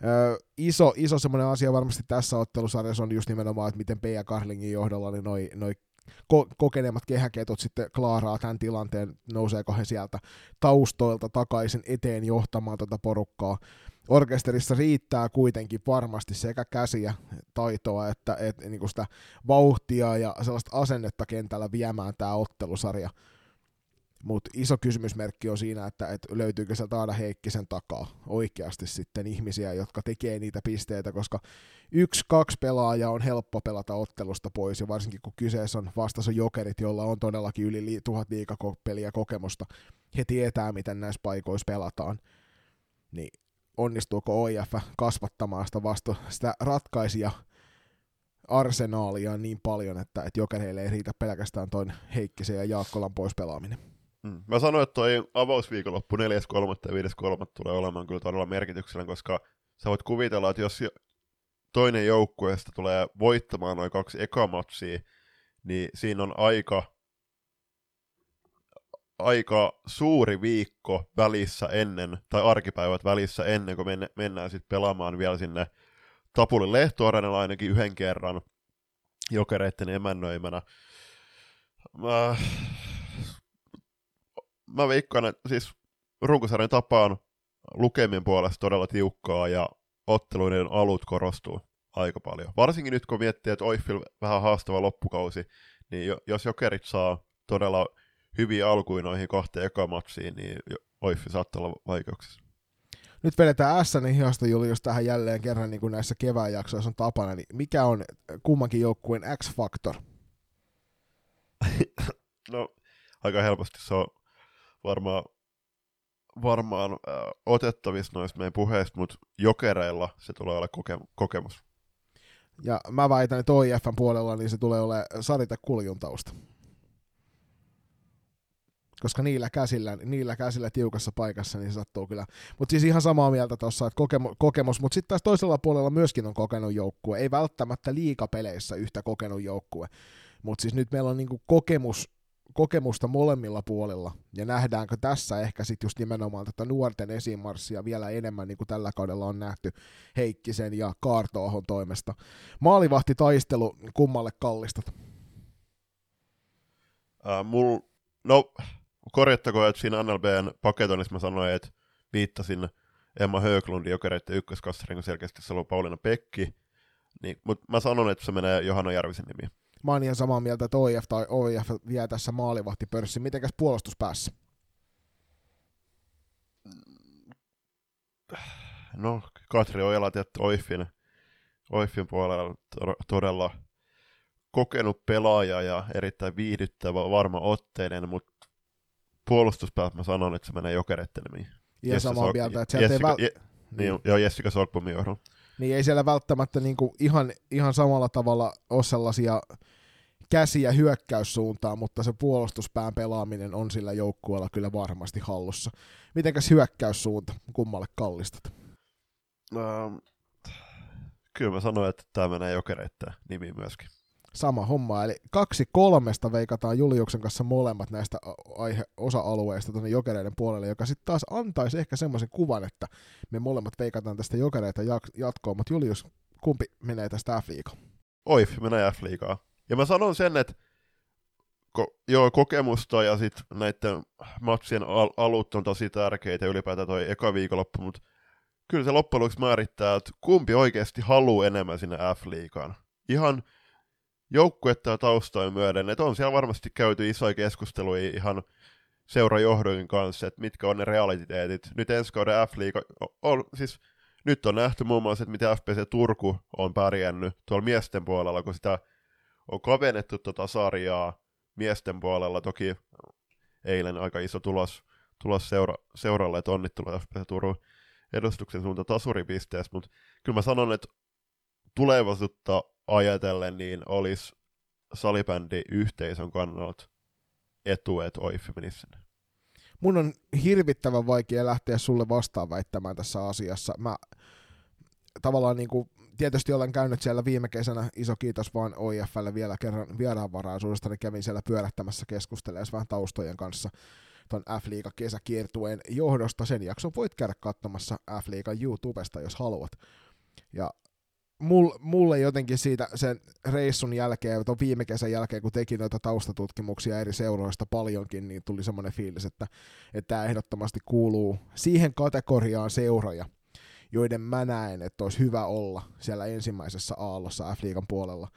Ö, iso, iso semmoinen asia varmasti tässä ottelusarjassa on just nimenomaan, että miten Pia Karlingin johdolla niin noi, noi ko- kokeneemmat kehäketut sitten klaaraa tämän tilanteen, nouseeko he sieltä taustoilta takaisin eteen johtamaan tätä porukkaa. Orkesterissa riittää kuitenkin varmasti sekä käsiä, taitoa, että, että niin sitä vauhtia ja sellaista asennetta kentällä viemään tämä ottelusarja mutta iso kysymysmerkki on siinä, että, että löytyykö sieltä Aada Heikkisen takaa oikeasti sitten ihmisiä, jotka tekee niitä pisteitä, koska yksi, kaksi pelaajaa on helppo pelata ottelusta pois, ja varsinkin kun kyseessä on vastassa jokerit, joilla on todellakin yli tuhat liikapeliä kokemusta, he tietää, miten näissä paikoissa pelataan, niin onnistuuko OIF kasvattamaan sitä, vastu, sitä ratkaisia arsenaalia niin paljon, että, että jokereille ei riitä pelkästään toin Heikkisen ja Jaakkolan pois pelaaminen. Mm. Mä sanoin, että toi avausviikonloppu 4.3. ja 5.3. tulee olemaan kyllä todella merkityksellinen, koska sä voit kuvitella, että jos toinen joukkueesta tulee voittamaan noin kaksi ekamatsia, niin siinä on aika, aika suuri viikko välissä ennen, tai arkipäivät välissä ennen kuin mennään sitten pelaamaan vielä sinne Tapulin lehtoarenalla ainakin yhden kerran jokereiden emännöimänä. Mä mä veikkaan, että siis runkosarjan tapa on lukemien puolesta todella tiukkaa ja otteluiden alut korostuu aika paljon. Varsinkin nyt kun miettii, että Oiffil vähän haastava loppukausi, niin jos jokerit saa todella hyviä alkuja noihin kahteen ekamatsiin, niin Oiffi saattaa olla vaikeuksissa. nyt vedetään SN hihasta Julius tähän jälleen kerran niin kuin näissä kevään jaksoissa on tapana, niin mikä on kummankin joukkueen X-faktor? [laughs] No, aika helposti se on varmaan, varmaan äh, otettavissa noista meidän puheista, mutta jokereilla se tulee olla koke- kokemus. Ja mä väitän, että OIFn puolella niin se tulee olemaan Sarita Kuljuntausta. Koska niillä käsillä, niillä käsillä tiukassa paikassa niin se sattuu kyllä. Mutta siis ihan samaa mieltä tuossa, että kokemu, kokemus, mutta sitten taas toisella puolella myöskin on kokenut joukkue. Ei välttämättä liikapeleissä yhtä kokenut joukkue. Mutta siis nyt meillä on niinku kokemus, kokemusta molemmilla puolilla, ja nähdäänkö tässä ehkä sitten just nimenomaan tätä nuorten esimarssia vielä enemmän, niin kuin tällä kaudella on nähty Heikkisen ja Kaartoohon toimesta. Maalivahti taistelu kummalle kallistat? Äh, mul, no, korjattakoon, että siinä NLBn paketoinnissa mä sanoin, että viittasin Emma Höglundin jokereiden ykköskassariin, kun selkeästi se on Pauliina Pekki. Niin, mutta mä sanon, että se menee Johanna Järvisen nimiin. Mä oon ihan samaa mieltä, että OIF tai OIF vie tässä maalivahtipörssin. Mitenkäs puolustuspäässä? No, Katri Ojala tietty Oifin, Oifin puolella to- todella kokenut pelaaja ja erittäin viihdyttävä, varma otteinen, mutta puolustuspäät mä sanon, että se menee jokereiden nimiin. Ihan Jesse samaa Sok- mieltä, että sieltä ei, Jessica, väl... je, niin, joo, Jessica Sorkbomin johdon. niin ei siellä välttämättä niinku ihan, ihan samalla tavalla ole sellaisia käsiä hyökkäyssuuntaan, mutta se puolustuspään pelaaminen on sillä joukkueella kyllä varmasti hallussa. Mitenkäs hyökkäyssuunta, kummalle kallistat? Ähm, kyllä mä sanoin, että tämä menee jokereiden nimiin myöskin. Sama homma, eli kaksi kolmesta veikataan Juliuksen kanssa molemmat näistä aihe, osa-alueista tuonne jokereiden puolelle, joka sitten taas antaisi ehkä semmoisen kuvan, että me molemmat veikataan tästä jokereita jatkoon, mutta Julius, kumpi menee tästä f Oif menee F-liigaa. Ja mä sanon sen, että ko- joo, kokemusta ja sitten näiden matsien al- alut on tosi tärkeitä, ylipäätään toi eka viikonloppu, mutta kyllä se loppujen lopuksi määrittää, että kumpi oikeasti haluaa enemmän sinne F-liigaan. Ihan joukkuetta ja taustoja myöden, että on siellä varmasti käyty isoja keskusteluja ihan seurajohdon kanssa, että mitkä on ne realiteetit. Nyt ensi kauden F-liiga on, siis nyt on nähty muun muassa, että miten FPC Turku on pärjännyt tuolla miesten puolella, kun sitä on kavennettu tuota sarjaa miesten puolella. Toki eilen aika iso tulos, tulos seura, seuralle, että onnittelut FPC Turun edustuksen suunta tasuripisteessä, mutta kyllä mä sanon, että tulevaisuutta ajatellen niin olisi salibändi yhteisön kannalta etu, että OIF menisi. Mun on hirvittävän vaikea lähteä sulle vastaan väittämään tässä asiassa. Mä tavallaan niin kuin, tietysti olen käynyt siellä viime kesänä, iso kiitos vaan OIFlle vielä kerran vieraanvaraisuudesta, niin kävin siellä pyörähtämässä keskustelemaan vähän taustojen kanssa ton F-liiga kesäkiertueen johdosta. Sen jakson voit käydä katsomassa F-liigan YouTubesta, jos haluat. Ja mulle jotenkin siitä sen reissun jälkeen, tuon viime kesän jälkeen, kun teki noita taustatutkimuksia eri seuroista paljonkin, niin tuli semmoinen fiilis, että, että tämä ehdottomasti kuuluu siihen kategoriaan seuroja, joiden mä näen, että olisi hyvä olla siellä ensimmäisessä aallossa F-liigan puolella.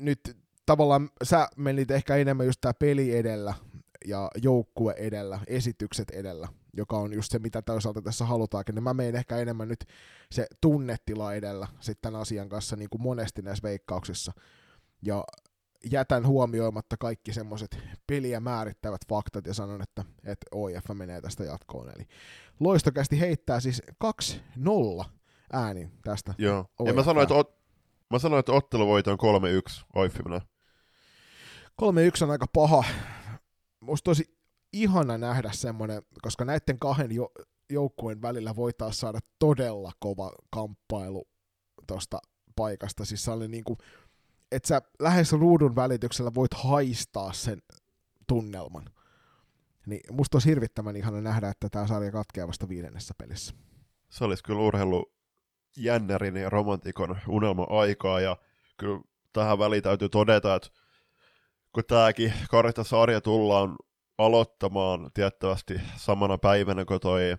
Nyt tavallaan sä menit ehkä enemmän just tää peli edellä ja joukkue edellä, esitykset edellä, joka on just se, mitä toisaalta tässä halutaankin, niin mä menen ehkä enemmän nyt se tunnetila edellä sitten asian kanssa niin kuin monesti näissä veikkauksissa. Ja jätän huomioimatta kaikki semmoiset peliä määrittävät faktat ja sanon, että, että OIF menee tästä jatkoon. Eli loistokästi heittää siis 2-0 äänin tästä. Joo. Ja mä sanoin, että, ot, mä sanoin, että otteluvoito on 3-1 OIF menee. 3-1 on aika paha. Musta tosi ihana nähdä semmoinen, koska näiden kahden jo, joukkueen välillä voi taas saada todella kova kamppailu tuosta paikasta. Siis se oli niinku, että sä lähes ruudun välityksellä voit haistaa sen tunnelman. Niin musta olisi hirvittävän ihana nähdä, että tämä sarja katkeaa vasta viidennessä pelissä. Se olisi kyllä urheilu jännärin ja romantikon unelma-aikaa, ja kyllä tähän väliin täytyy todeta, että kun tämäkin sarja tullaan aloittamaan tiettävästi samana päivänä kuin toi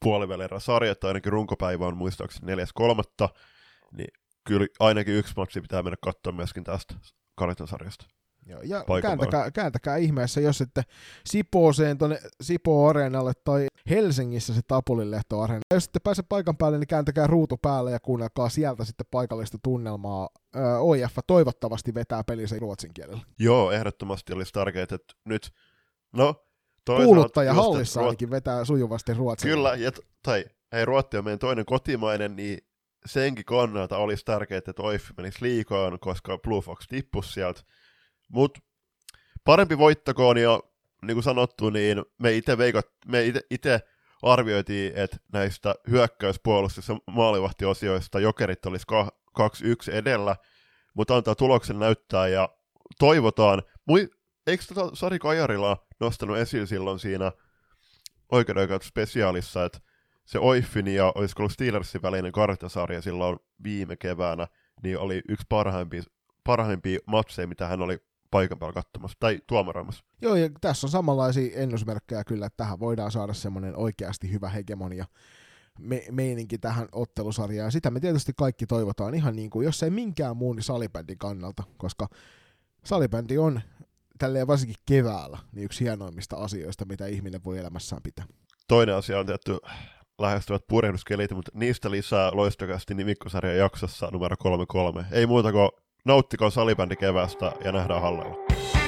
puolivälierä sarja, tai ainakin runkopäivä on muistaakseni 4.3., niin kyllä ainakin yksi matsi pitää mennä katsoa myöskin tästä sarjasta. Joo, ja kääntäkää, kääntäkää ihmeessä, jos ette Sipooseen tuonne Sipoo Areenalle tai Helsingissä se Tapulilehto Areena. Jos ette pääse paikan päälle, niin kääntäkää ruutu päälle ja kuunnelkaa sieltä sitten paikallista tunnelmaa. Ö, OIF toivottavasti vetää pelinsä ruotsin kielellä. Joo, ehdottomasti olisi tärkeää, että nyt, no, Kuuluttaja hallissa Ruot- ainakin vetää sujuvasti ruotsin. Kyllä, ja, t- tai hei, Ruotti on meidän toinen kotimainen, niin senkin kannalta olisi tärkeää, että OIF menisi liikaan, koska Blue Fox tippuisi sieltä. Mutta parempi voittakoon, ja niin kuin sanottu, niin me itse veikat, me ite, ite arvioitiin, että näistä hyökkäyspuolustus- ja maalivahtiosioista jokerit olisi ka- 2-1 edellä, mutta antaa tuloksen näyttää ja toivotaan. Mui, eikö tota Sari Kajarila nostanut esiin silloin siinä oikeudenkäytön spesiaalissa, että se Oiffin ja olisiko ollut Steelersin välinen karttasarja silloin viime keväänä, niin oli yksi parhaimpia, parhaimpia matseja, mitä hän oli paikan päällä katsomassa, tai tuomaroimassa. Joo, ja tässä on samanlaisia ennusmerkkejä kyllä, että tähän voidaan saada semmoinen oikeasti hyvä hegemonia me- meininki tähän ottelusarjaan. Sitä me tietysti kaikki toivotaan ihan niin kuin, jos ei minkään muun, niin salibändin kannalta, koska salibändi on tälleen varsinkin keväällä niin yksi hienoimmista asioista, mitä ihminen voi elämässään pitää. Toinen asia on tietty lähestyvät purjehduskelit, mutta niistä lisää loistokasti nimikkosarjan jaksossa numero 33. Ei muuta kuin nauttiko salibändi kevästä ja nähdään hallella.